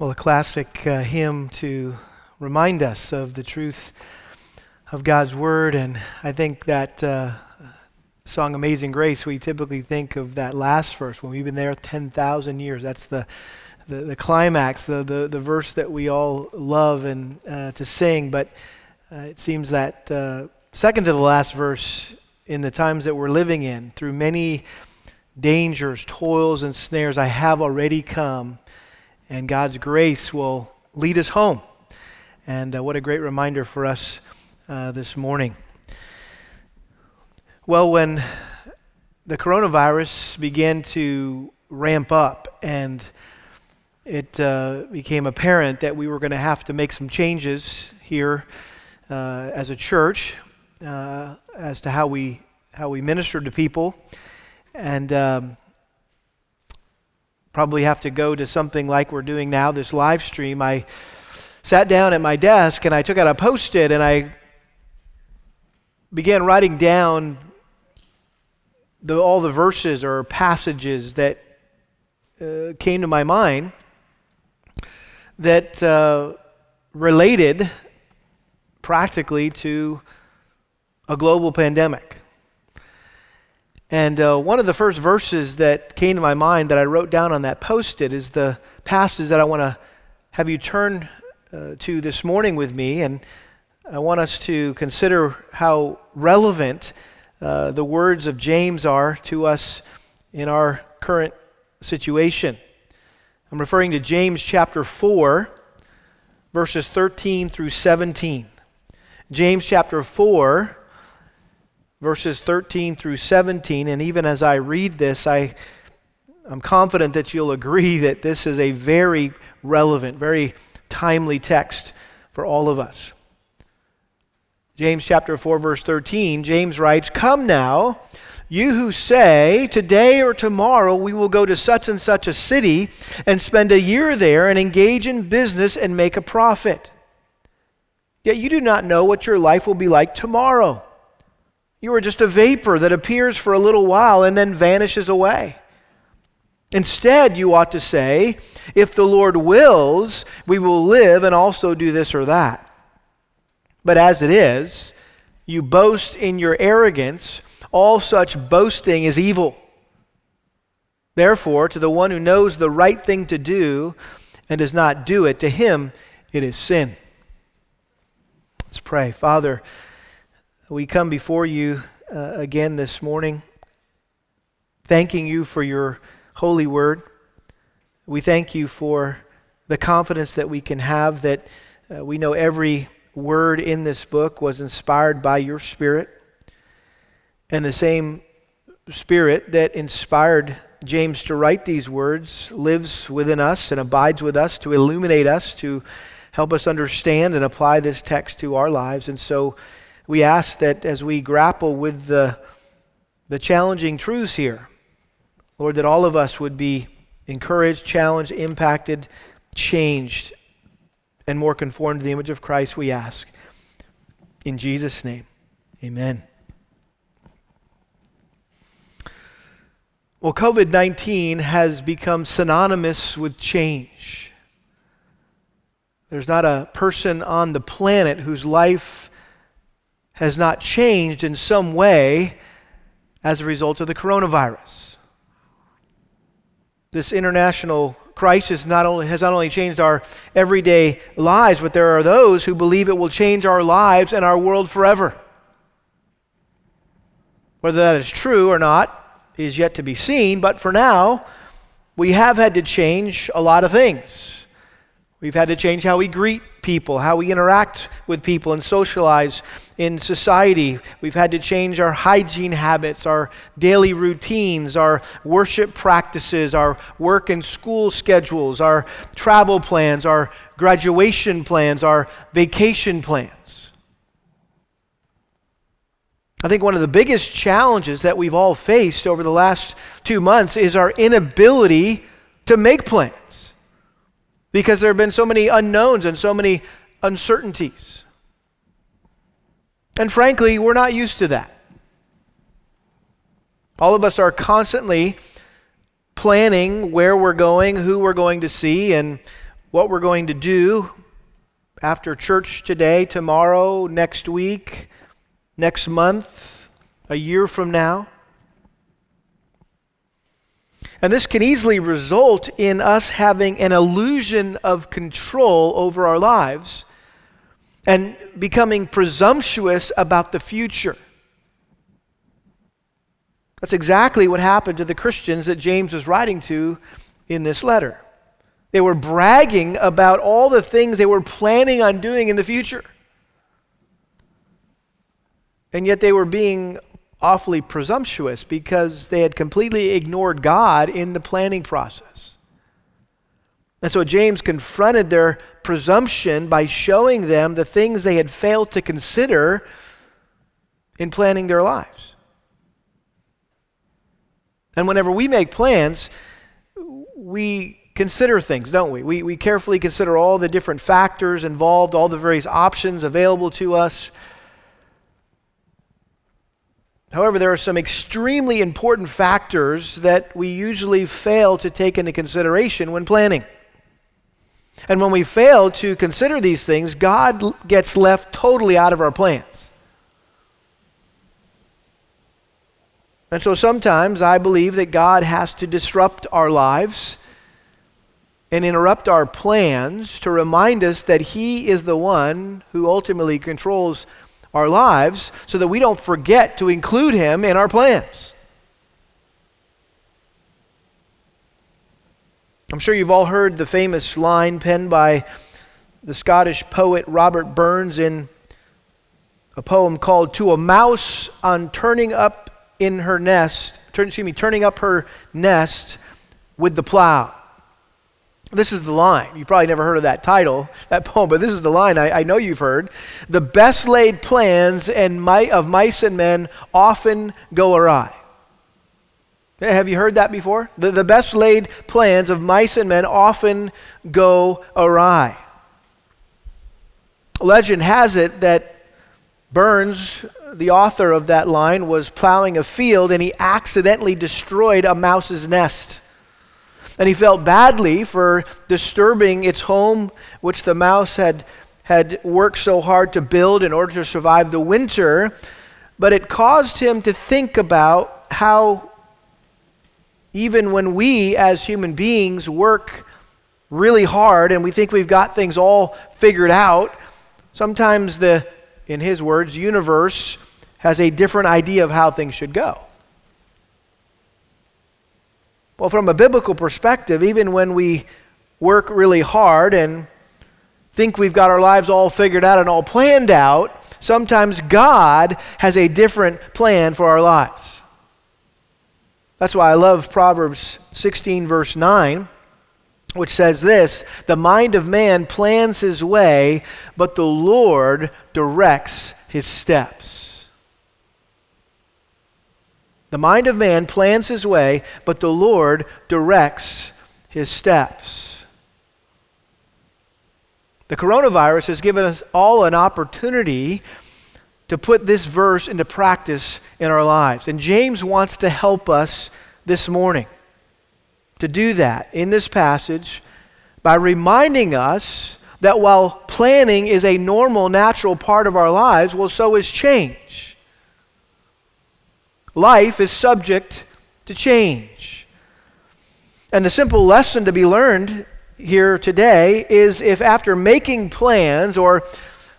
Well, a classic uh, hymn to remind us of the truth of God's Word. And I think that uh, song Amazing Grace, we typically think of that last verse when we've been there 10,000 years. That's the, the, the, climax, the, the, the verse that we all love and uh, to sing. But uh, it seems that uh, second to the last verse in the times that we're living in, through many dangers, toils, and snares, I have already come and God's grace will lead us home. And uh, what a great reminder for us uh, this morning. Well, when the coronavirus began to ramp up and it uh, became apparent that we were going to have to make some changes here uh, as a church uh, as to how we how we minister to people, and um, probably have to go to something like we're doing now, this live stream, I sat down at my desk and I took out a post it and I began writing down the, all the verses or passages that uh, came to my mind that uh, related practically to a global pandemic. And uh, one of the first verses that came to my mind that I wrote down on that post it is the passage that I want to have you turn uh, to this morning with me. And I want us to consider how relevant uh, the words of James are to us in our current situation. I'm referring to James chapter 4, verses 13 through 17. James chapter 4 verses 13 through 17. And even as I read this, I, I'm confident that you'll agree that this is a very relevant, very timely text for all of us. James chapter 4, verse 13, James writes, Come now, you who say, Today or tomorrow we will go to such and such a city and spend a year there and engage in business and make a profit. Yet you do not know what your life will be like tomorrow. You are just a vapor that appears for a little while and then vanishes away. Instead, you ought to say, if the Lord wills, we will live and also do this or that. But as it is, you boast in your arrogance. All such boasting is evil. Therefore, to the one who knows the right thing to do and does not do it, to him it is sin. Let's pray. Father, we come before you uh, again this morning, thanking you for your holy word. We thank you for the confidence that we can have that uh, we know every word in this book was inspired by your Spirit. And the same Spirit that inspired James to write these words lives within us and abides with us to illuminate us, to help us understand and apply this text to our lives. And so, we ask that as we grapple with the, the challenging truths here, Lord, that all of us would be encouraged, challenged, impacted, changed, and more conformed to the image of Christ, we ask. In Jesus' name, amen. Well, COVID 19 has become synonymous with change. There's not a person on the planet whose life has not changed in some way as a result of the coronavirus. This international crisis not only, has not only changed our everyday lives, but there are those who believe it will change our lives and our world forever. Whether that is true or not is yet to be seen, but for now, we have had to change a lot of things. We've had to change how we greet people, how we interact with people and socialize in society. We've had to change our hygiene habits, our daily routines, our worship practices, our work and school schedules, our travel plans, our graduation plans, our vacation plans. I think one of the biggest challenges that we've all faced over the last two months is our inability to make plans because there have been so many unknowns and so many uncertainties. And frankly, we're not used to that. All of us are constantly planning where we're going, who we're going to see, and what we're going to do after church today, tomorrow, next week, next month, a year from now. And this can easily result in us having an illusion of control over our lives and becoming presumptuous about the future. That's exactly what happened to the Christians that James was writing to in this letter. They were bragging about all the things they were planning on doing in the future. And yet they were being awfully presumptuous because they had completely ignored God in the planning process. And so James confronted their presumption by showing them the things they had failed to consider in planning their lives. And whenever we make plans, we consider things, don't we? we? We carefully consider all the different factors involved, all the various options available to us. However, there are some extremely important factors that we usually fail to take into consideration when planning. And when we fail to consider these things, God gets left totally out of our plans. And so sometimes I believe that God has to disrupt our lives and interrupt our plans to remind us that He is the one who ultimately controls our lives so that we don't forget to include Him in our plans. I'm sure you've all heard the famous line penned by the Scottish poet Robert Burns in a poem called To a Mouse on Turning Up in her nest, turn, excuse me, turning up her nest with the plow. This is the line. You probably never heard of that title, that poem, but this is the line I, I know you've heard. The best laid plans and might of mice and men often go awry. Have you heard that before? The, the best laid plans of mice and men often go awry. Legend has it that Burns, the author of that line, was plowing a field and he accidentally destroyed a mouse's nest. And he felt badly for disturbing its home, which the mouse had, had worked so hard to build in order to survive the winter. But it caused him to think about how, even when we as human beings work really hard and we think we've got things all figured out, sometimes the in his words, universe has a different idea of how things should go. Well, from a biblical perspective, even when we work really hard and think we've got our lives all figured out and all planned out, sometimes God has a different plan for our lives. That's why I love Proverbs 16, verse 9 which says this The mind of man plans his way, but the Lord directs his steps. The mind of man plans his way, but the Lord directs his steps. The coronavirus has given us all an opportunity to put this verse into practice in our lives. And James wants to help us this morning to do that in this passage by reminding us that while planning is a normal, natural part of our lives, well, so is change. Life is subject to change. And the simple lesson to be learned here today is if after making plans or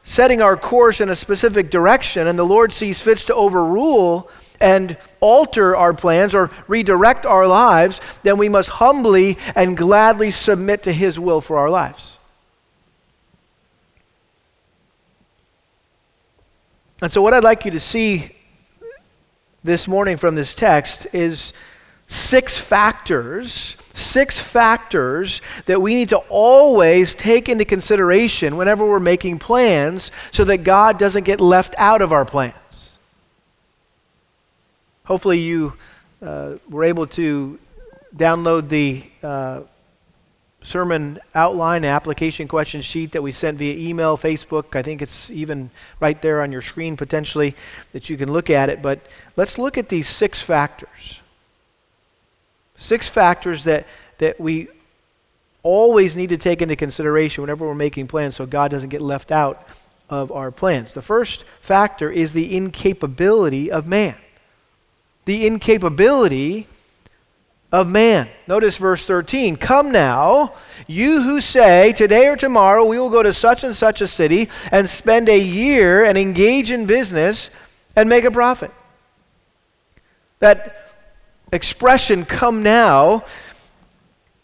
setting our course in a specific direction and the Lord sees fits to overrule and alter our plans or redirect our lives, then we must humbly and gladly submit to His will for our lives. And so, what I'd like you to see this morning from this text is six factors, six factors that we need to always take into consideration whenever we're making plans so that God doesn't get left out of our plans. Hopefully, you uh, were able to download the uh, sermon outline application question sheet that we sent via email, Facebook. I think it's even right there on your screen potentially that you can look at it. But let's look at these six factors. Six factors that, that we always need to take into consideration whenever we're making plans so God doesn't get left out of our plans. The first factor is the incapability of man. The incapability of man. Notice verse 13. Come now, you who say, Today or tomorrow we will go to such and such a city and spend a year and engage in business and make a profit. That expression, come now,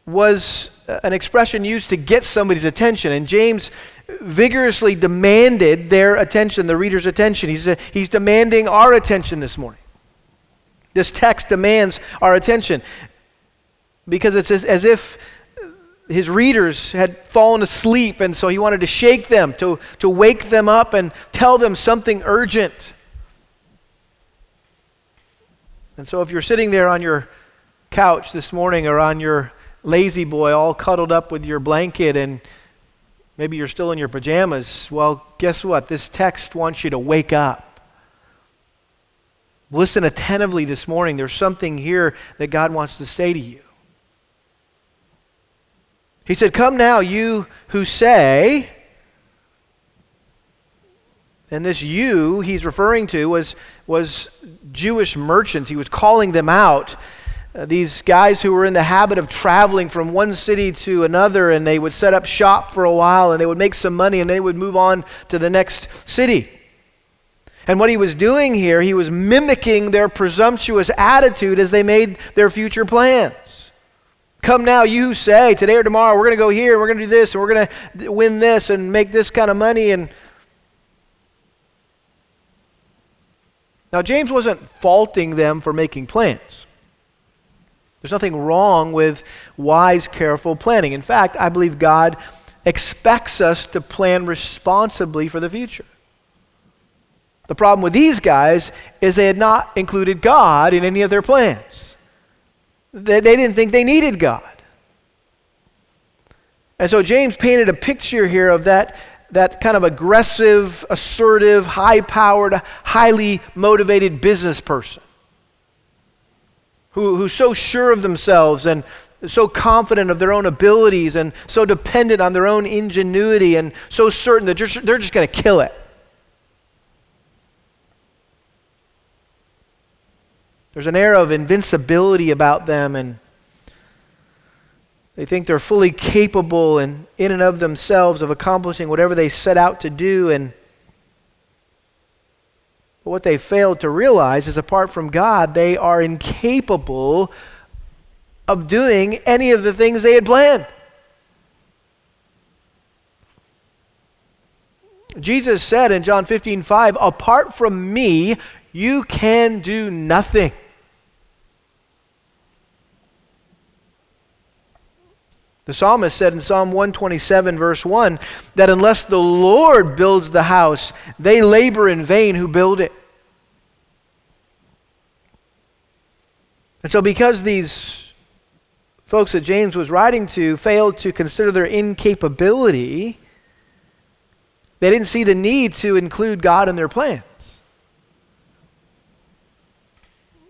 was an expression used to get somebody's attention. And James vigorously demanded their attention, the reader's attention. He's, he's demanding our attention this morning. This text demands our attention because it's as, as if his readers had fallen asleep, and so he wanted to shake them, to, to wake them up, and tell them something urgent. And so, if you're sitting there on your couch this morning or on your La-Z-Boy, all cuddled up with your blanket, and maybe you're still in your pajamas, well, guess what? This text wants you to wake up. Listen attentively this morning. There's something here that God wants to say to you. He said, Come now, you who say, and this you he's referring to was, was Jewish merchants. He was calling them out. Uh, these guys who were in the habit of traveling from one city to another, and they would set up shop for a while, and they would make some money, and they would move on to the next city. And what he was doing here, he was mimicking their presumptuous attitude as they made their future plans. Come now, you who say, today or tomorrow, we're going to go here, we're going to do this, and we're going to win this and make this kind of money. And now, James wasn't faulting them for making plans. There's nothing wrong with wise, careful planning. In fact, I believe God expects us to plan responsibly for the future. The problem with these guys is they had not included God in any of their plans. They, they didn't think they needed God. And so James painted a picture here of that, that kind of aggressive, assertive, high powered, highly motivated business person who, who's so sure of themselves and so confident of their own abilities and so dependent on their own ingenuity and so certain that they're just going to kill it. There's an air of invincibility about them, and they think they're fully capable and in and of themselves of accomplishing whatever they set out to do. And but what they failed to realize is apart from God, they are incapable of doing any of the things they had planned. Jesus said in John 15, 5, apart from me, you can do nothing. The psalmist said in Psalm 127, verse 1, that unless the Lord builds the house, they labor in vain who build it. And so, because these folks that James was writing to failed to consider their incapability, they didn't see the need to include God in their plans.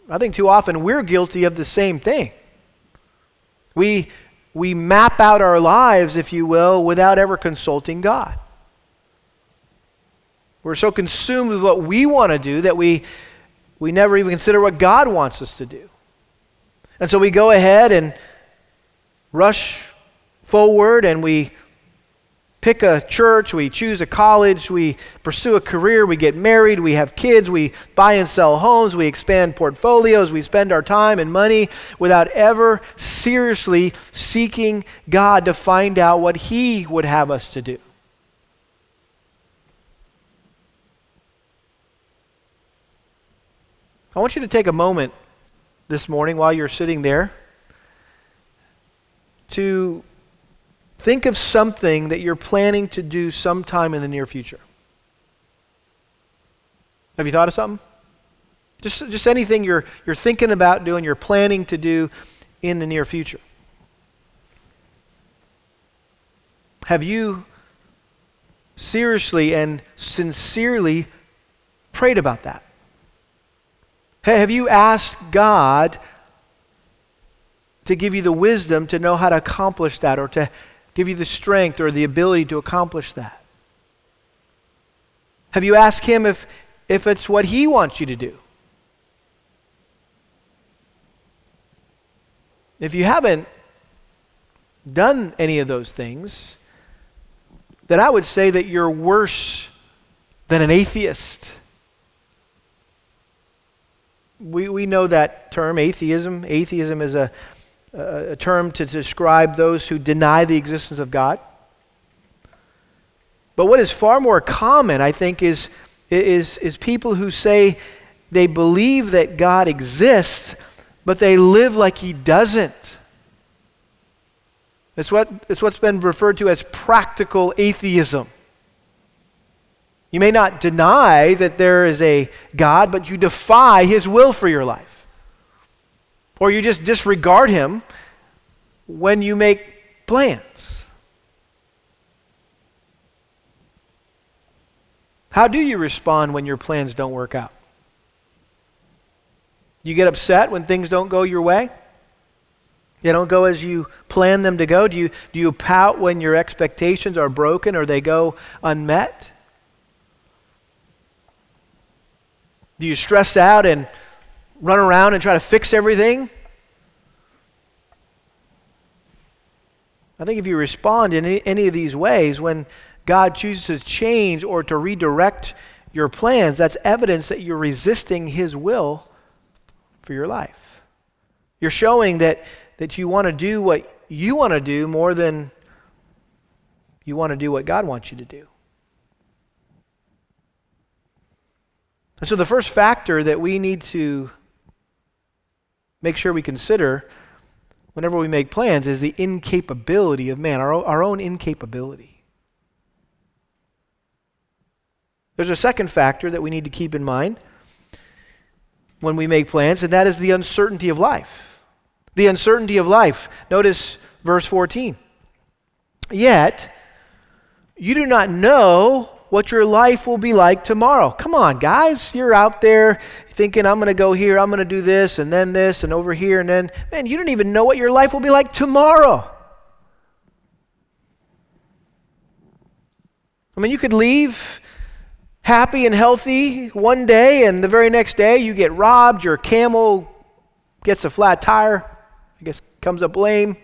I think too often we're guilty of the same thing. We we map out our lives, if you will, without ever consulting God. We're so consumed with what we want to do that we, we never even consider what God wants us to do. And so we go ahead and rush forward and we pick a church, we choose a college, we pursue a career, we get married, we have kids, we buy and sell homes, we expand portfolios, we spend our time and money without ever seriously seeking God to find out what He would have us to do. I want you to take a moment this morning while you're sitting there to Think of something that you're planning to do sometime in the near future. Have you thought of something? Just, just anything you're, you're thinking about doing, you're planning to do in the near future. Have you seriously and sincerely prayed about that? Have you asked God to give you the wisdom to know how to accomplish that or to give you the strength or the ability to accomplish that? Have you asked Him if, if it's what He wants you to do? If you haven't done any of those things, then I would say that you're worse than an atheist. We, we know that term, atheism. Atheism is a, a, term to describe those who deny the existence of God. But what is far more common, I think, is, is, is people who say they believe that God exists, but they live like He doesn't. It's, what, it's what's been referred to as practical atheism. You may not deny that there is a God, but you defy His will for your life. Or you just disregard Him when you make plans. How do you respond when your plans don't work out? You get upset when things don't go your way? They don't go as you plan them to go? Do you, do you pout when your expectations are broken or they go unmet? Do you stress out and run around and try to fix everything? I think if you respond in any, of these ways, when God chooses to change or to redirect your plans, that's evidence that you're resisting His will for your life. You're showing that, that you want to do what you want to do more than you want to do what God wants you to do. And so, the first factor that we need to make sure we consider whenever we make plans is the incapability of man, our, our own incapability. There's a second factor that we need to keep in mind when we make plans, and that is the uncertainty of life. The uncertainty of life. Notice verse 14. Yet, you do not know what your life will be like tomorrow. Come on, guys. You're out there thinking, I'm going to go here, I'm going to do this, and then this, and over here, and then, man, you don't even know what your life will be like tomorrow. I mean, you could leave happy and healthy one day, and the very next day you get robbed, your camel gets a flat tire, I guess comes up lame.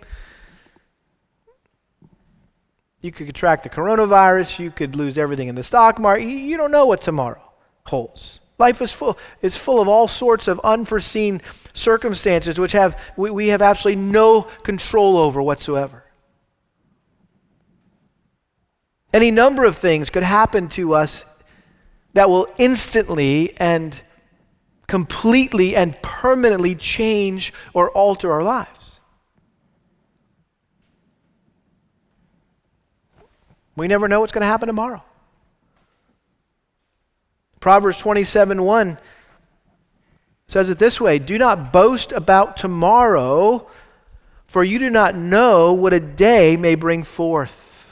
You could contract the coronavirus. You could lose everything in the stock market. You don't know what tomorrow holds. Life is full, is full of all sorts of unforeseen circumstances which have, we, we have absolutely no control over whatsoever. Any number of things could happen to us that will instantly and completely and permanently change or alter our lives. We never know what's going to happen tomorrow. Proverbs 27 1 says it this way Do not boast about tomorrow, for you do not know what a day may bring forth.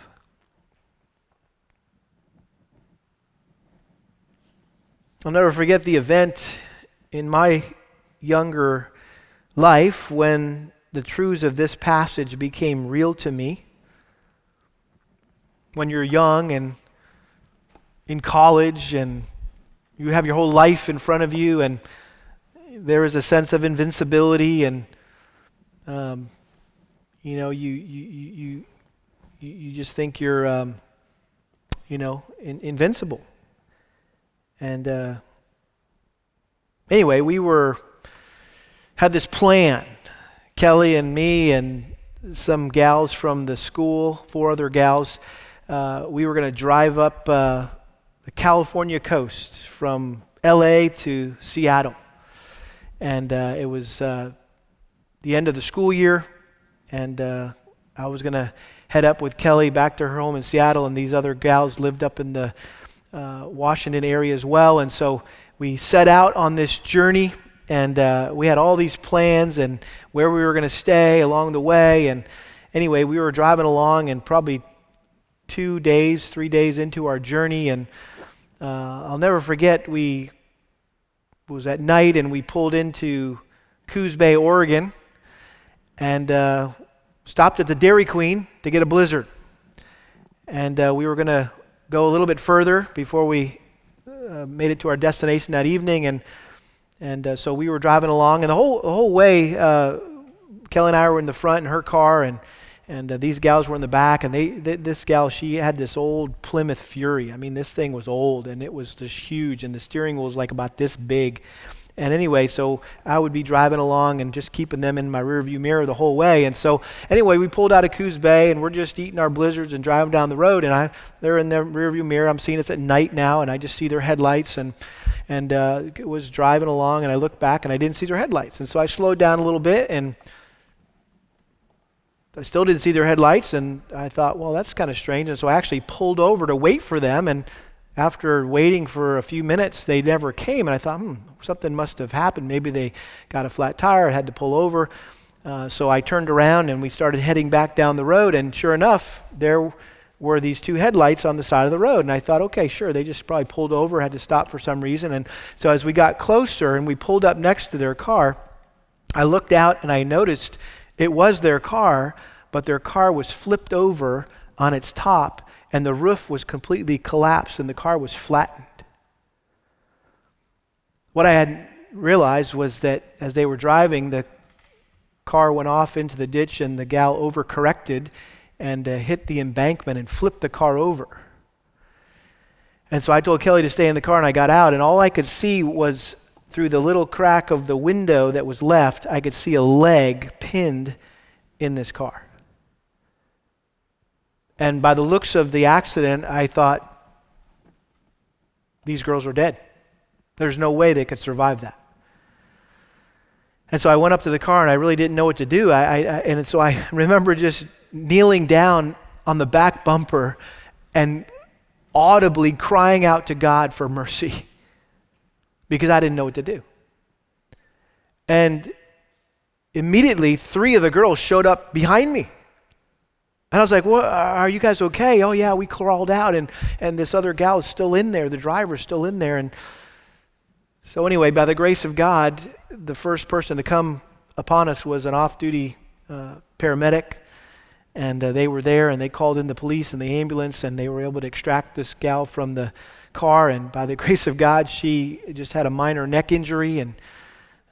I'll never forget the event in my younger life when the truths of this passage became real to me when you're young and in college and you have your whole life in front of you and there is a sense of invincibility and um, you know you you you you, just think you're um, you know in, invincible. And uh, anyway we were had this plan. Kelly and me and some gals from the school four other gals uh, we were going to drive up uh, the California coast from LA to Seattle. And uh, it was uh, the end of the school year, and uh, I was going to head up with Kelly back to her home in Seattle, and these other gals lived up in the uh, Washington area as well. And so we set out on this journey, and we had all these plans and where we were going to stay along the way. And anyway, we were driving along, and probably two days, three days into our journey, and uh, I'll never forget. We was at night, and we pulled into Coos Bay, Oregon, and uh, stopped at the Dairy Queen to get a blizzard. And uh, we were going to go a little bit further before we uh, made it to our destination that evening. And, and uh, so we were driving along, and the whole, the whole way, uh, Kelly and I were in the front in her car, and, and uh, these gals were in the back. And they, they, this gal, she had this old Plymouth Fury. I mean, this thing was old, and it was just huge, and the steering wheel was like about this big. And anyway, so I would be driving along and just keeping them in my rearview mirror the whole way. And so anyway, we pulled out of Coos Bay and we're just eating our blizzards and driving down the road. And I, they're in the rearview mirror. I'm seeing it's at night now, and I just see their headlights and and uh, was driving along. And I looked back and I didn't see their headlights. And so I slowed down a little bit and. I still didn't see their headlights, and I thought, well, that's kind of strange. And so I actually pulled over to wait for them, and after waiting for a few minutes, they never came. And I thought, hmm, something must have happened. Maybe they got a flat tire, had to pull over. Uh, so I turned around and we started heading back down the road. And sure enough, there were these two headlights on the side of the road. And I thought, okay, sure, they just probably pulled over, had to stop for some reason. And so as we got closer and we pulled up next to their car, I looked out and I noticed it was their car, but their car was flipped over on its top and the roof was completely collapsed and the car was flattened. What I had realized was that as they were driving, the car went off into the ditch and the gal overcorrected and uh, hit the embankment and flipped the car over. And so I told Kelly to stay in the car and I got out, and all I could see was through the little crack of the window that was left, I could see a leg pinned in this car. And by the looks of the accident, I thought, these girls are dead. There's no way they could survive that. And so I went up to the car and I really didn't know what to do. I, I, and so I remember just kneeling down on the back bumper and audibly crying out to God for mercy because I didn't know what to do. And immediately, three of the girls showed up behind me. And I was like, well, are you guys okay? Oh, yeah, we crawled out, and, and this other gal is still in there. The driver's still in there. And so, anyway, by the grace of God, the first person to come upon us was an off duty uh, paramedic. And uh, they were there, and they called in the police and the ambulance, and they were able to extract this gal from the car. And by the grace of God, she just had a minor neck injury. And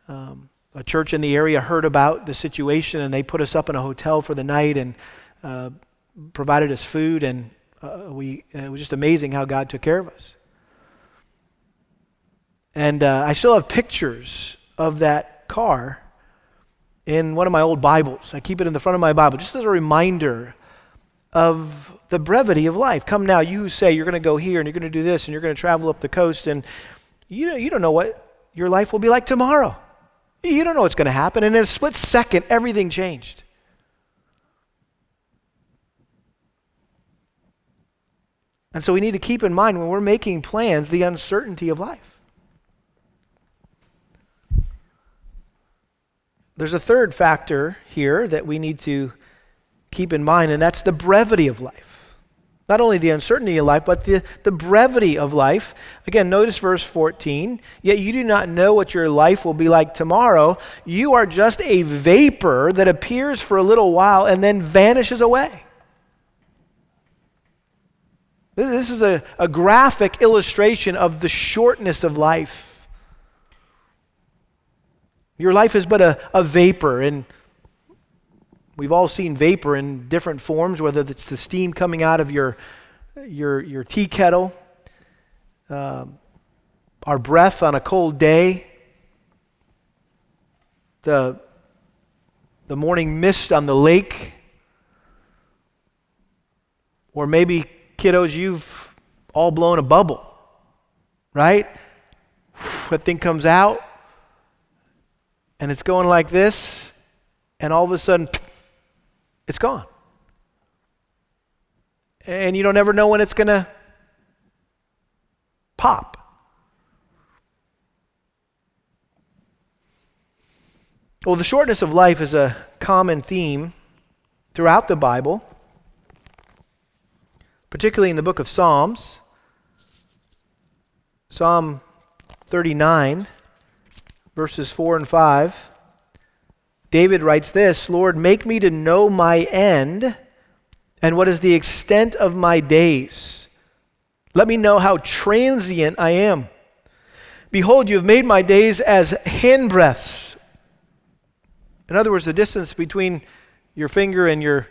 um, a church in the area heard about the situation, and they put us up in a hotel for the night. And uh, provided us food, and uh, we, it was just amazing how God took care of us. And uh, I still have pictures of that car in one of my old Bibles. I keep it in the front of my Bible just as a reminder of the brevity of life. Come now, you who say you're going to go here and you're going to do this and you're going to travel up the coast, and you, you don't know what your life will be like tomorrow. You don't know what's going to happen. And in a split second, everything changed. And so we need to keep in mind when we're making plans the uncertainty of life. There's a third factor here that we need to keep in mind, and that's the brevity of life. Not only the uncertainty of life, but the, the brevity of life. Again, notice verse 14. Yet you do not know what your life will be like tomorrow. You are just a vapor that appears for a little while and then vanishes away. This is a, a graphic illustration of the shortness of life. Your life is but a, a vapor, and we've all seen vapor in different forms, whether it's the steam coming out of your, your, your tea kettle, um, our breath on a cold day, the, the morning mist on the lake, or maybe kiddos, you've all blown a bubble, right? That thing comes out, and it's going like this, and all of a sudden, it's gone. And you don't ever know when it's going to pop. Well, the shortness of life is a common theme throughout the Bible particularly in the book of Psalms. Psalm 39, verses 4 and 5. David writes this Lord, make me to know my end and what is the extent of my days. Let me know how transient I am. Behold, you have made my days as handbreadths. In other words, the distance between your finger and your,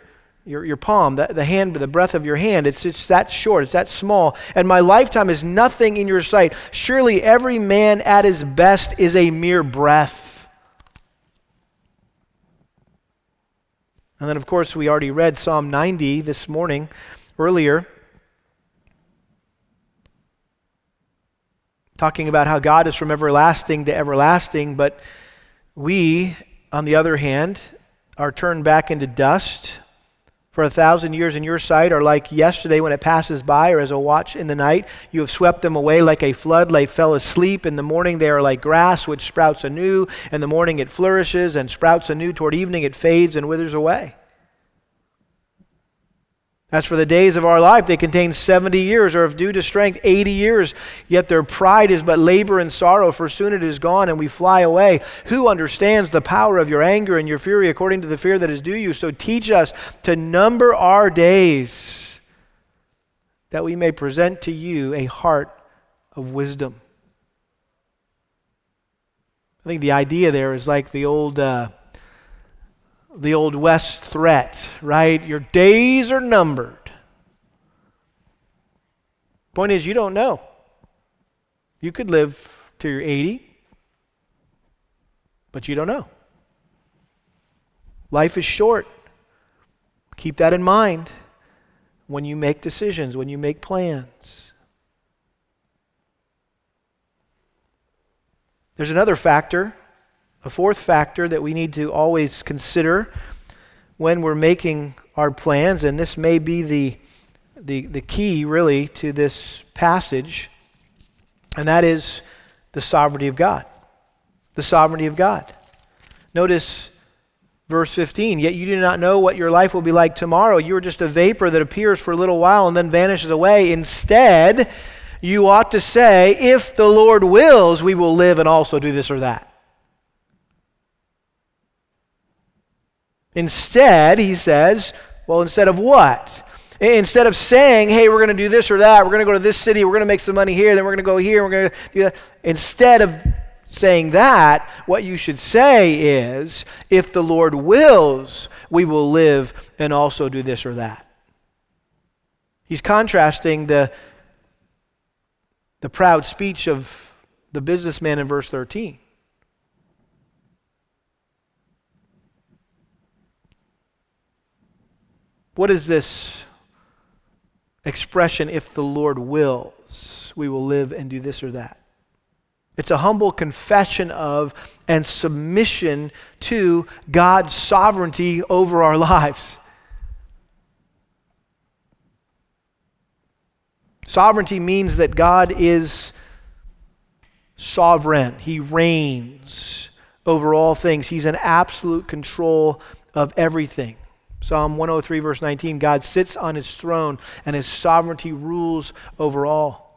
your, your palm, the, the hand, the breadth of your hand, it's just that short, it's that small. And my lifetime is nothing in your sight. Surely every man at his best is a mere breath. And then, of course, we already read Psalm 90 this morning earlier. talking about how God is from everlasting to everlasting, but we, on the other hand, are turned back into dust. For a thousand years in your sight are like yesterday when it passes by, or as a watch in the night. You have swept them away like a flood, They fell asleep. In the morning they are like grass which sprouts anew. In the morning it flourishes and sprouts anew. Toward evening it fades and withers away. As for the days of our life, they contain 70 years, or if due to strength, 80 years. Yet their pride is but labor and sorrow, for soon it is gone and we fly away. Who understands the power of your anger and your fury according to the fear that is due you? So teach us to number our days, that we may present to you a heart of wisdom. I think the idea there is like the old. Uh, the Old West threat, right? Your days are numbered. Point is, you don't know. You could live to your 80, but you don't know. Life is short. Keep that in mind when you make decisions, when you make plans. There's another factor a fourth factor that we need to always consider when we're making our plans, and this may be the, the, the key really to this passage, and that is the sovereignty of God. The sovereignty of God. Notice verse 15 Yet you do not know what your life will be like tomorrow. You are just a vapor that appears for a little while and then vanishes away. Instead, you ought to say, If the Lord wills, we will live and also do this or that. Instead, he says, well, instead of what? Instead of saying, hey, we're going to do this or that, we're going to go to this city, we're going to make some money here, then we're going to go here, we're going to do that. Instead of saying that, what you should say is, if the Lord wills, we will live and also do this or that. He's contrasting the, the proud speech of the businessman in verse 13. What is this expression, if the Lord wills, we will live and do this or that? It's a humble confession of and submission to God's sovereignty over our lives. Sovereignty means that God is sovereign, He reigns over all things, He's in absolute control of everything. Psalm 103, verse 19 God sits on his throne, and his sovereignty rules over all.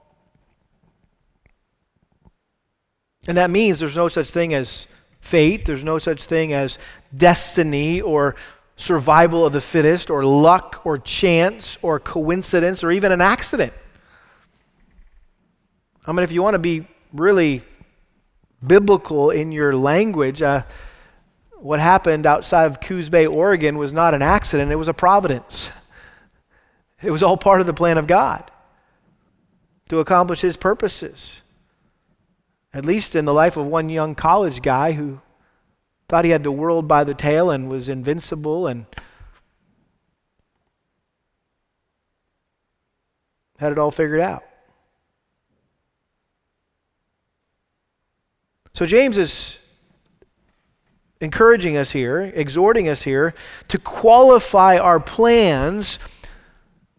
And that means there's no such thing as fate, there's no such thing as destiny or survival of the fittest or luck or chance or coincidence or even an accident. I mean, if you want to be really biblical in your language, uh, what happened outside of Coos Bay, Oregon was not an accident, it was a providence. It was all part of the plan of God to accomplish His purposes. At least in the life of one young college guy who thought he had the world by the tail and was invincible and had it all figured out. So James is encouraging us here, exhorting us here to qualify our plans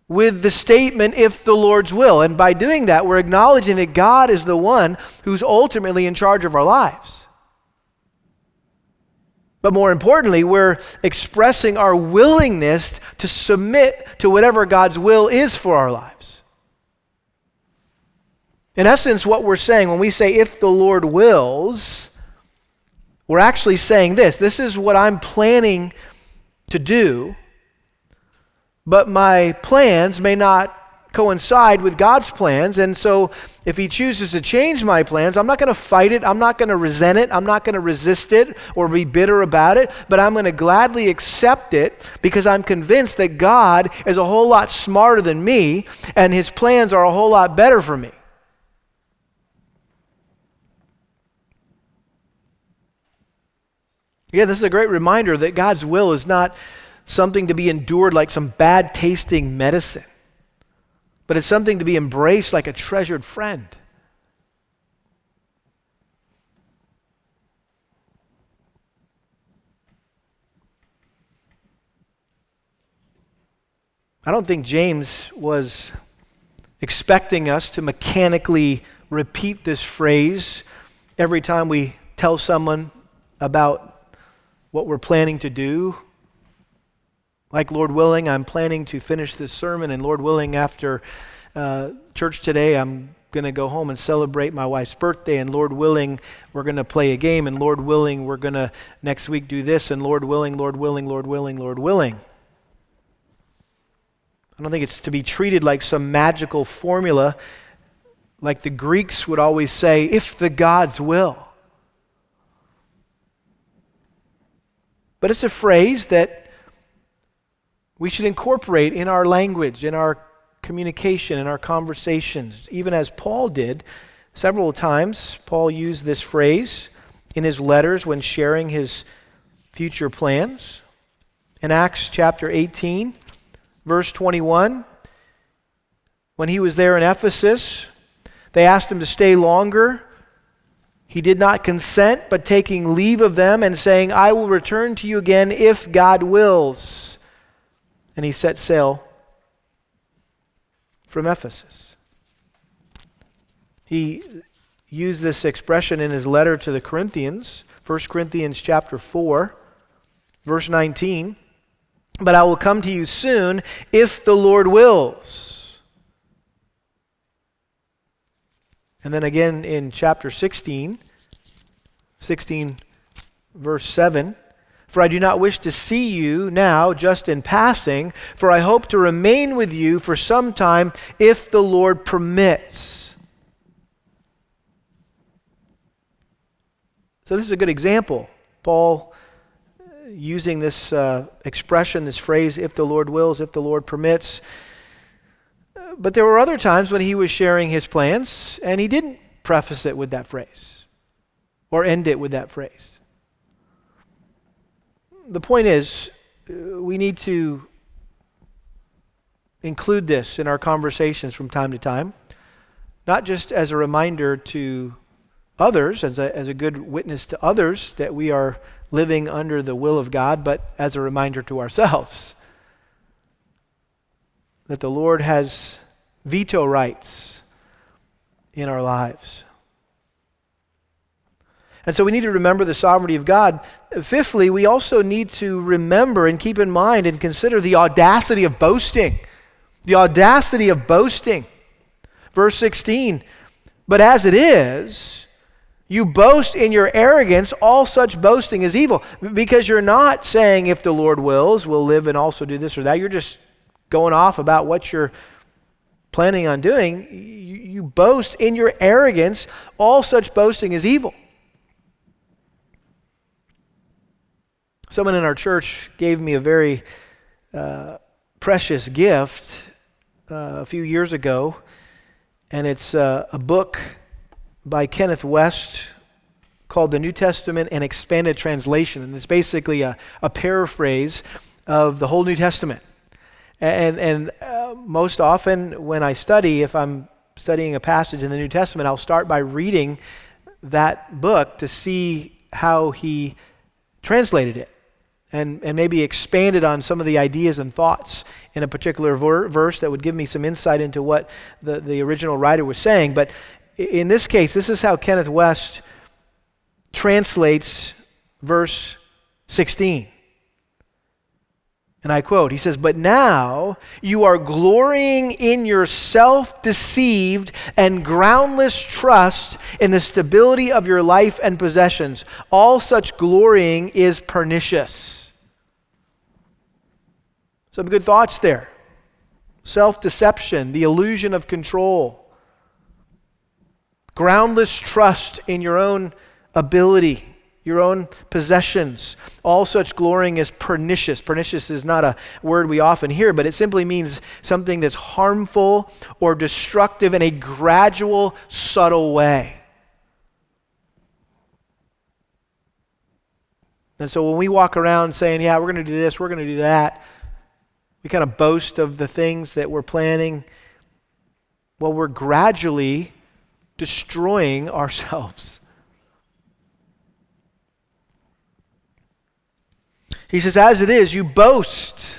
with the statement, if the Lord's will. And by doing that, we're acknowledging that God is the one who's ultimately in charge of our lives. But more importantly, we're expressing our willingness to submit to whatever God's will is for our lives. In essence, what we're saying when we say, if the Lord wills, we're actually saying this this is what I'm planning to do, but my plans may not coincide with God's plans. And so if He chooses to change my plans, I'm not going to fight it. I'm not going to resent it. I'm not going to resist it or be bitter about it. But I'm going to gladly accept it because I'm convinced that God is a whole lot smarter than me and His plans are a whole lot better for me. Yeah, this is a great reminder that God's will is not something to be endured like some bad tasting medicine but it's something to be embraced like a treasured friend. I don't think James was expecting us to mechanically repeat this phrase every time we tell someone about what we're planning to do like, Lord willing, I'm planning to finish this sermon, and Lord willing, after uh, church today, I'm going to go home and celebrate my wife's birthday, and Lord willing, we're going to play a game, and Lord willing, we're going to next week do this, and Lord willing, Lord willing, Lord willing, Lord willing. I don't think it's to be treated like some magical formula, like the Greeks would always say, if the gods will. But it's a phrase that we should incorporate in our language, in our communication, in our conversations, even as Paul did several times. Paul used this phrase in his letters when sharing his future plans. In Acts chapter 18, verse 21, when he was there in Ephesus, they asked him to stay longer. He did not consent, but taking leave of them and saying, I will return to you again if God wills and he set sail from Ephesus. He used this expression in his letter to the Corinthians, 1 Corinthians chapter 4, verse 19. But I will come to you soon if the Lord wills. And then again in chapter 16, 16 verse 7. For I do not wish to see you now just in passing, for I hope to remain with you for some time if the Lord permits. So, this is a good example. Paul uh, using this uh, expression, this phrase, if the Lord wills, if the Lord permits. But there were other times when he was sharing his plans, and he didn't preface it with that phrase or end it with that phrase. The point is, uh, we need to include this in our conversations from time to time, not just as a reminder to others, as a, as a good witness to others that we are living under the will of God, but as a reminder to ourselves that the Lord has veto rights in our lives. And so we need to remember the sovereignty of God. Fifthly, we also need to remember and keep in mind and consider the audacity of boasting. The audacity of boasting. Verse 16, but as it is, you boast in your arrogance, all such boasting is evil. Because you're not saying, if the Lord wills, we'll live and also do this or that. You're just going off about what you're planning on doing. You, you boast in your arrogance, all such boasting is evil. Someone in our church gave me a very uh, precious gift uh, a few years ago, and it's uh, a book by Kenneth Wuest called The New Testament and Expanded Translation. And it's basically a, a paraphrase of the whole New Testament. And, and uh, most often when I study, if I'm studying a passage in the New Testament, I'll start by reading that book to see how he translated it and, and maybe expanded on some of the ideas and thoughts in a particular ver- verse that would give me some insight into what the, the original writer was saying. But in this case, this is how Kenneth Wuest translates verse 16. And I quote, he says, But now you are glorying in your self deceived and groundless trust in the stability of your life and possessions. All such glorying is pernicious. Some good thoughts there. Self deception, the illusion of control, groundless trust in your own ability your own possessions. All such glorying is pernicious. Pernicious is not a word we often hear, but it simply means something that's harmful or destructive in a gradual, subtle way. And so when we walk around saying, yeah, we're going to do this, we're going to do that, we kind of boast of the things that we're planning. Well, we're gradually destroying ourselves. He says, As it is, you boast.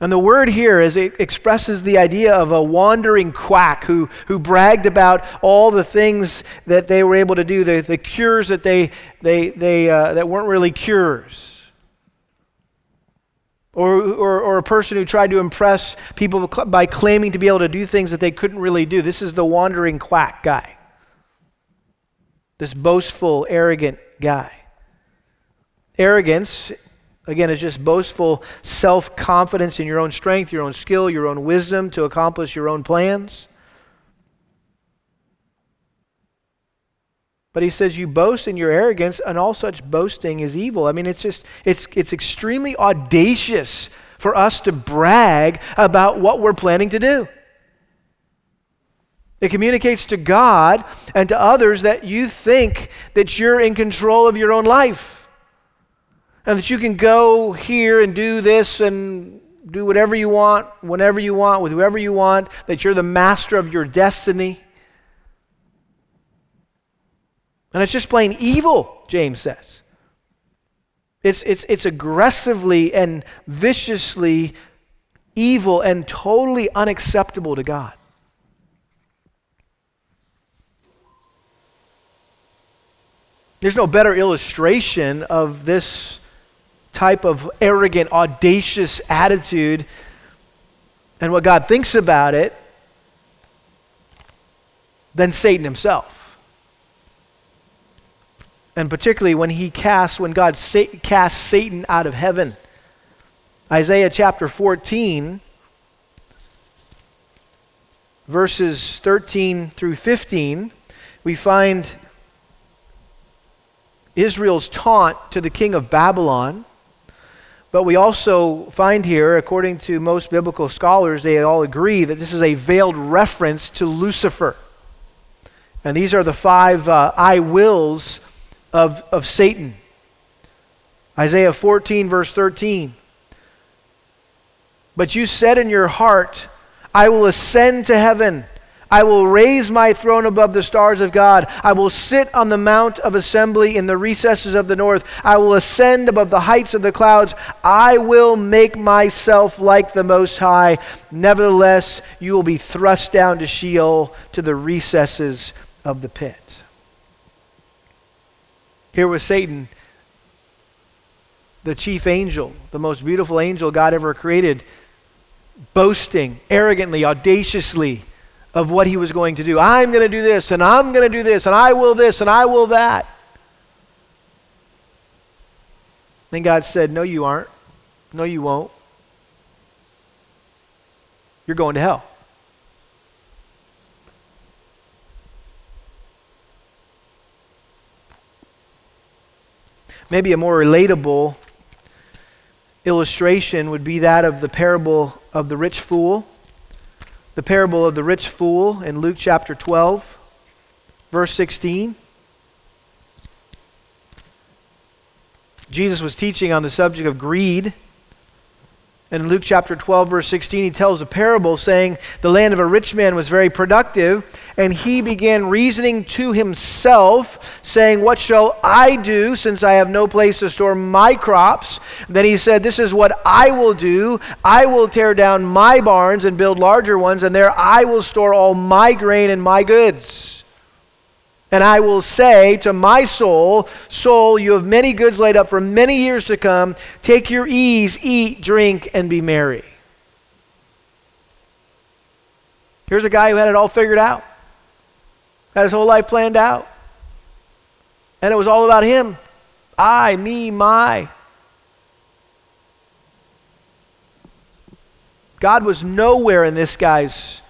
And the word here is it expresses the idea of a wandering quack who, who bragged about all the things that they were able to do, the, the cures that they, they, they uh, that weren't really cures. Or, or, or a person who tried to impress people by claiming to be able to do things that they couldn't really do. This is the wandering quack guy. This boastful, arrogant guy. Arrogance, again, is just boastful self confidence in your own strength, your own skill, your own wisdom to accomplish your own plans. But he says, You boast in your arrogance, and all such boasting is evil. I mean, it's just, it's, it's extremely audacious for us to brag about what we're planning to do. It communicates to God and to others that you think that you're in control of your own life and that you can go here and do this and do whatever you want, whenever you want, with whoever you want, that you're the master of your destiny. And it's just plain evil, James says. It's, it's, it's aggressively and viciously evil and totally unacceptable to God. There's no better illustration of this type of arrogant, audacious attitude and what God thinks about it than Satan himself. And particularly when he casts, when God sa- casts Satan out of heaven. Isaiah chapter 14, verses 13 through 15, we find Israel's taunt to the king of Babylon but we also find here, according to most biblical scholars, they all agree that this is a veiled reference to Lucifer. And these are the five uh, I wills of, of Satan. Isaiah 14, verse 13. But you said in your heart, I will ascend to heaven. I will raise my throne above the stars of God. I will sit on the mount of assembly in the recesses of the north. I will ascend above the heights of the clouds. I will make myself like the Most High. Nevertheless, you will be thrust down to Sheol, to the recesses of the pit. Here was Satan, the chief angel, the most beautiful angel God ever created, boasting arrogantly, audaciously of what he was going to do. I'm going to do this, and I'm going to do this, and I will this, and I will that. Then God said, No, you aren't. No, you won't. You're going to hell. Maybe a more relatable illustration would be that of the parable of the rich fool the parable of the rich fool in Luke chapter 12, verse 16. Jesus was teaching on the subject of greed. In Luke chapter 12, verse 16, he tells a parable saying, The land of a rich man was very productive, and he began reasoning to himself, saying, What shall I do since I have no place to store my crops? then he said, This is what I will do. I will tear down my barns and build larger ones, and there I will store all my grain and my goods. And I will say to my soul, Soul, you have many goods laid up for many years to come. Take your ease, eat, drink, and be merry. Here's a guy who had it all figured out, had his whole life planned out. And it was all about him I, me, my. God was nowhere in this guy's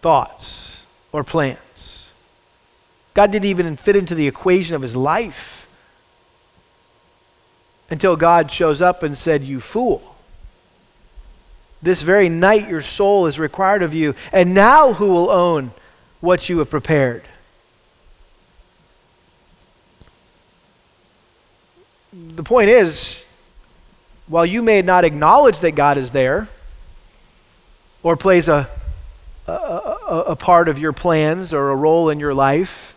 thoughts or plans. God didn't even fit into the equation of his life until God shows up and said, You fool. This very night your soul is required of you, and now who will own what you have prepared? The point is, while you may not acknowledge that God is there, or plays a, a, a, a part of your plans or a role in your life,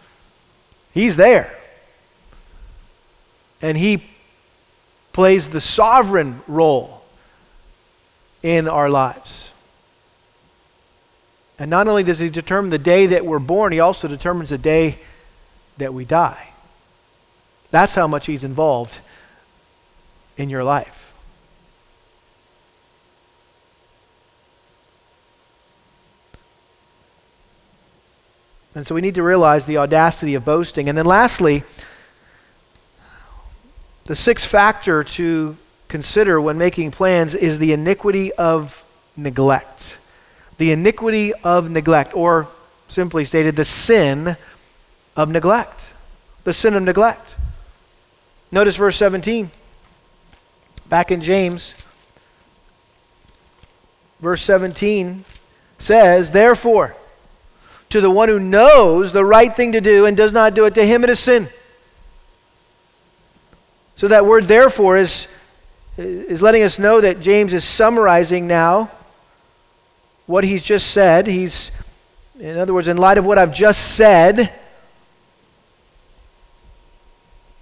He's there. And He plays the sovereign role in our lives. And not only does He determine the day that we're born, He also determines the day that we die. That's how much He's involved in your life. And so we need to realize the audacity of boasting. And then lastly, the sixth factor to consider when making plans is the iniquity of neglect. The iniquity of neglect, or simply stated, the sin of neglect. The sin of neglect. Notice verse 17. Back in James, verse 17 says, Therefore, to the one who knows the right thing to do and does not do it, to him it is sin. So that word therefore is, is letting us know that James is summarizing now what he's just said. He's, in other words, in light of what I've just said,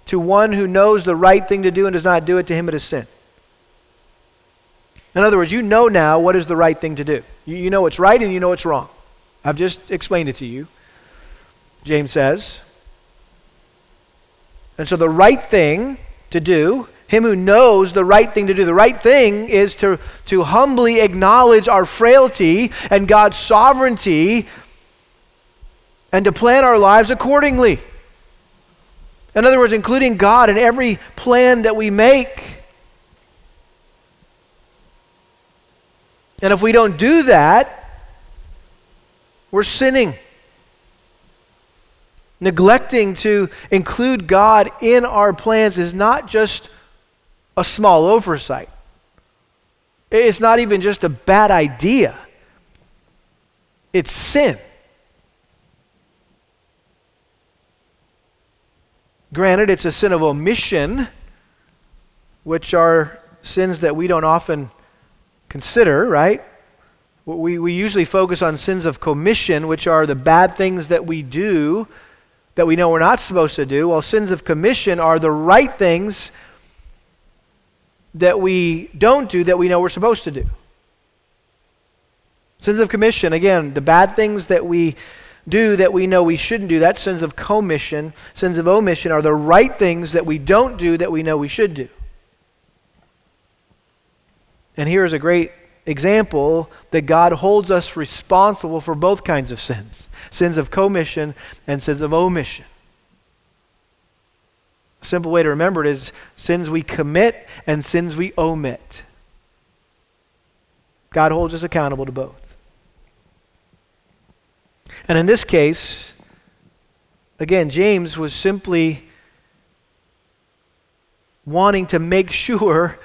to one who knows the right thing to do and does not do it, to him it is sin. In other words, you know now what is the right thing to do. You, you know what's right and you know what's wrong. I've just explained it to you. James says. And so the right thing to do, him who knows the right thing to do, the right thing is to, to humbly acknowledge our frailty and God's sovereignty and to plan our lives accordingly. In other words, including God in every plan that we make. And if we don't do that, we're sinning. Neglecting to include God in our plans is not just a small oversight. It's not even just a bad idea. It's sin. Granted, it's a sin of omission, which are sins that we don't often consider, right? We, we usually focus on sins of commission, which are the bad things that we do that we know we're not supposed to do, while sins of commission are the right things that we don't do that we know we're supposed to do. Sins of commission, again, the bad things that we do that we know we shouldn't do, that's sins of commission. Sins of omission are the right things that we don't do that we know we should do. And here is a great example that God holds us responsible for both kinds of sins sins of commission and sins of omission. A simple way to remember it is sins we commit and sins we omit. God holds us accountable to both. And in this case, again, James was simply wanting to make sure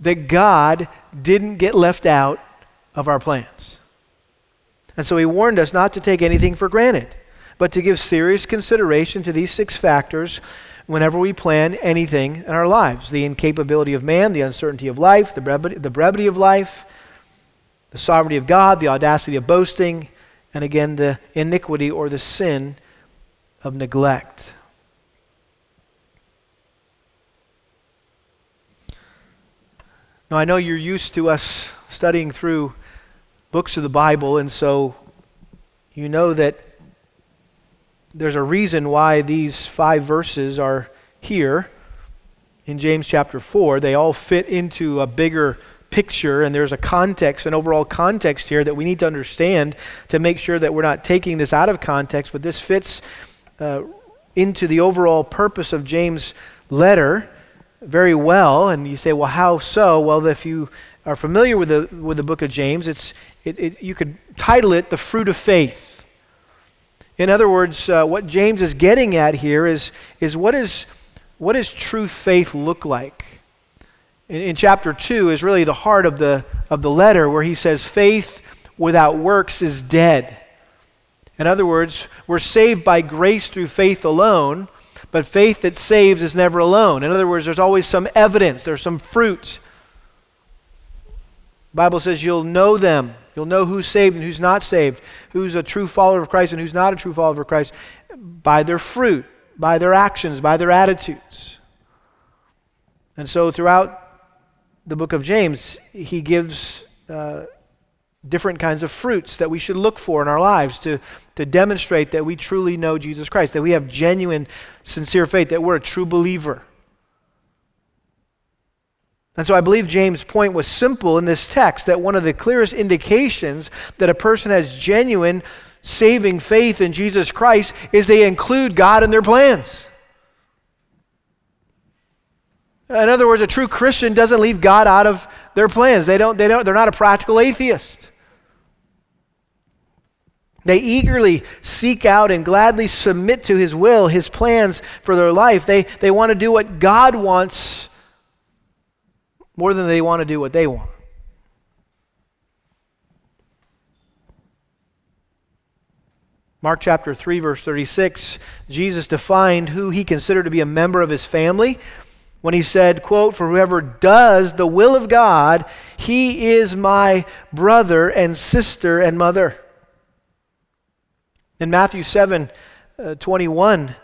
that God didn't get left out of our plans. And so he warned us not to take anything for granted, but to give serious consideration to these six factors whenever we plan anything in our lives the incapability of man, the uncertainty of life, the brevity, the brevity of life, the sovereignty of God, the audacity of boasting, and again, the iniquity or the sin of neglect. Now, I know you're used to us studying through books of the Bible, and so you know that there's a reason why these five verses are here in James chapter 4. They all fit into a bigger picture, and there's a context, an overall context here that we need to understand to make sure that we're not taking this out of context, but this fits uh, into the overall purpose of James' letter very well. And you say, well, how so? Well, if you are familiar with the, with the book of James, it's, it, it, you could title it The Fruit of Faith. In other words, uh, what James is getting at here is, is what, is what does true faith look like? In, in chapter 2 is really the heart of the, of the letter where he says, faith without works is dead. In other words, we're saved by grace through faith alone, but faith that saves is never alone. In other words, there's always some evidence, there's some fruit. The Bible says you'll know them. You'll know who's saved and who's not saved, who's a true follower of Christ and who's not a true follower of Christ by their fruit, by their actions, by their attitudes. And so throughout the book of James, he gives uh, different kinds of fruits that we should look for in our lives to, to demonstrate that we truly know Jesus Christ, that we have genuine, sincere faith, that we're a true believer. And so I believe James' point was simple in this text that one of the clearest indications that a person has genuine saving faith in Jesus Christ is they include God in their plans. In other words, a true Christian doesn't leave God out of their plans. They don't, they don't, they're not a practical atheist. They eagerly seek out and gladly submit to His will, His plans for their life. They, they want to do what God wants more than they want to do what they want. Mark chapter 3, verse 36, Jesus defined who he considered to be a member of his family when he said, quote, For whoever does the will of God, he is my brother and sister and mother. In Matthew 7 uh, 21,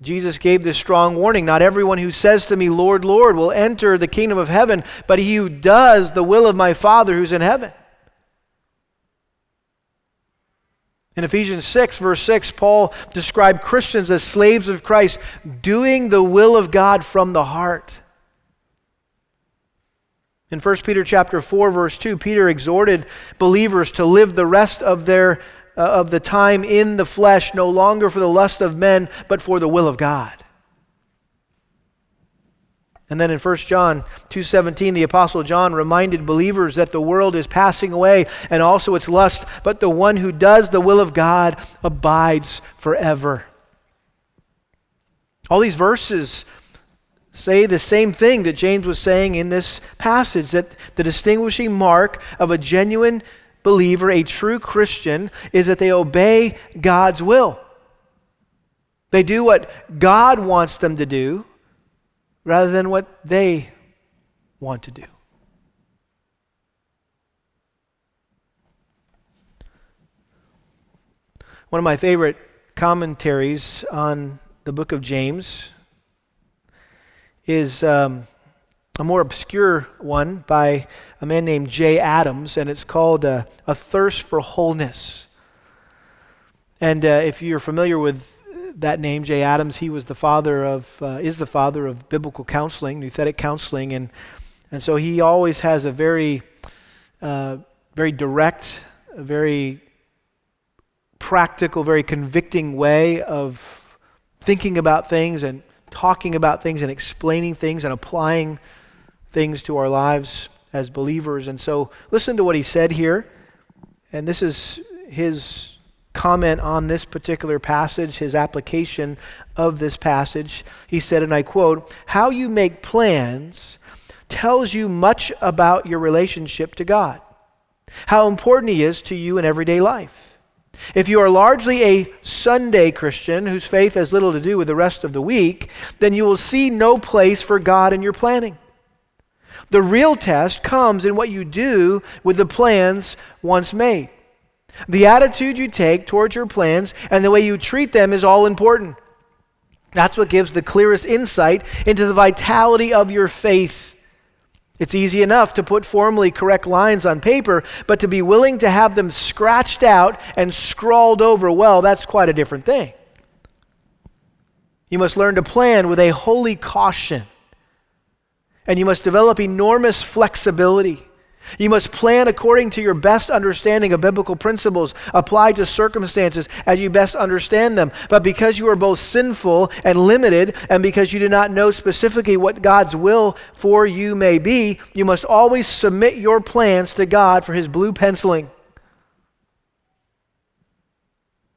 Jesus gave this strong warning Not everyone who says to me, Lord, Lord, will enter the kingdom of heaven, but he who does the will of my Father who's in heaven. In Ephesians 6, verse 6, Paul described Christians as slaves of Christ, doing the will of God from the heart. In 1 Peter chapter 4 verse 2 Peter exhorted believers to live the rest of their uh, Uh, of the time in the flesh, no longer for the lust of men, but for the will of God. And then in 1 John 2:17 the apostle John reminded believers that the world is passing away and also its lust, but the one who does the will of God abides forever. All these verses say the same thing that James was saying in this passage that the distinguishing mark of a genuine believer, a true Christian, is that they obey God's will. They do what God wants them to do rather than what they want to do. One of my favorite commentaries on the book of James is um, a more obscure one by a man named Jay Adams, and it's called uh, A Thirst for Wholeness. And uh, if you're familiar with that name, Jay Adams, he was the father of, uh, is the father of biblical counseling, nouthetic counseling, and, and so he always has a very, uh, very direct, very practical, very convicting way of thinking about things and talking about things and explaining things and applying things to our lives as believers. And so listen to what he said here. And this is his comment on this particular passage, his application of this passage. He said, and I quote, How you make plans tells you much about your relationship to God, how important He is to you in everyday life. If you are largely a Sunday Christian whose faith has little to do with the rest of the week, then you will see no place for God in your planning. The real test comes in what you do with the plans once made. The attitude you take towards your plans and the way you treat them is all important. That's what gives the clearest insight into the vitality of your faith. It's easy enough to put formally correct lines on paper, but to be willing to have them scratched out and scrawled over, well, that's quite a different thing. You must learn to plan with a holy caution. And you must develop enormous flexibility. You must plan according to your best understanding of biblical principles applied to circumstances as you best understand them. But because you are both sinful and limited, and because you do not know specifically what God's will for you may be, you must always submit your plans to God for His blue penciling.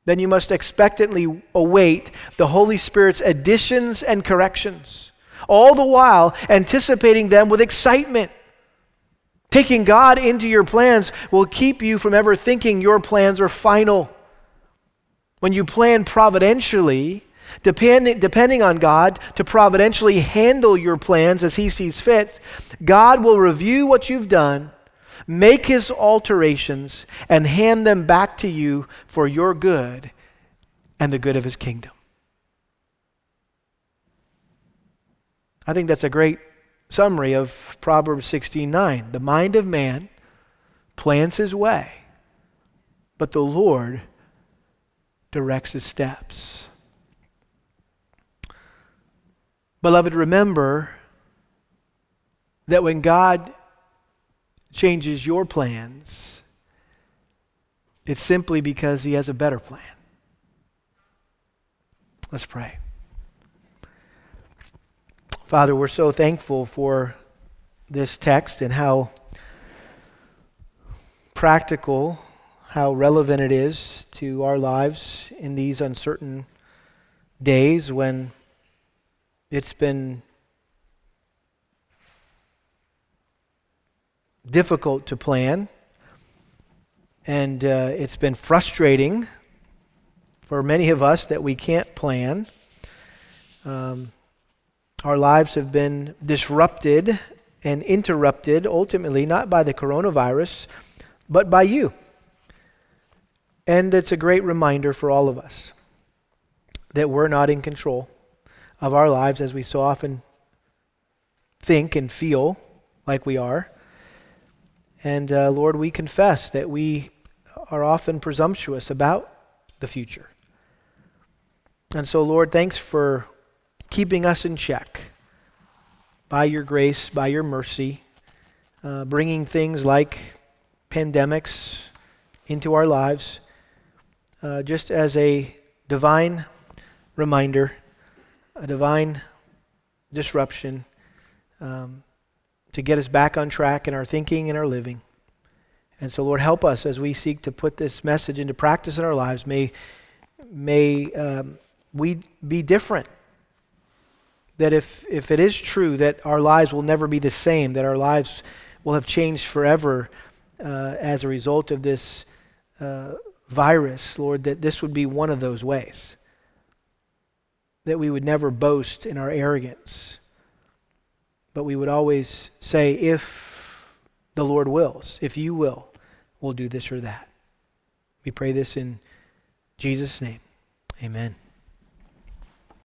Then you must expectantly await the Holy Spirit's additions and corrections, all the while anticipating them with excitement. Taking God into your plans will keep you from ever thinking your plans are final. When you plan providentially, depending, depending on God to providentially handle your plans as He sees fit, God will review what you've done, make His alterations, and hand them back to you for your good and the good of His kingdom. I think that's a great summary of Proverbs 16:9. The mind of man plans his way, but the Lord directs his steps. Beloved, remember that when God changes your plans, it's simply because he has a better plan. Let's pray. Father, we're so thankful for this text and how practical, how relevant it is to our lives in these uncertain days when it's been difficult to plan and uh, it's been frustrating for many of us that we can't plan. Um, our lives have been disrupted and interrupted ultimately not by the coronavirus, but by you. And it's a great reminder for all of us that we're not in control of our lives as we so often think and feel like we are. And uh, Lord, we confess that we are often presumptuous about the future. And so, Lord, thanks for keeping us in check by your grace, by your mercy, uh, bringing things like pandemics into our lives, uh, just as a divine reminder, a divine disruption um, to get us back on track in our thinking and our living. And so, Lord, help us as we seek to put this message into practice in our lives. May, may um, we be different that if, if it is true that our lives will never be the same, that our lives will have changed forever uh, as a result of this uh, virus, Lord, that this would be one of those ways. That we would never boast in our arrogance, but we would always say, if the Lord wills, if you will, we'll do this or that. We pray this in Jesus' name. Amen.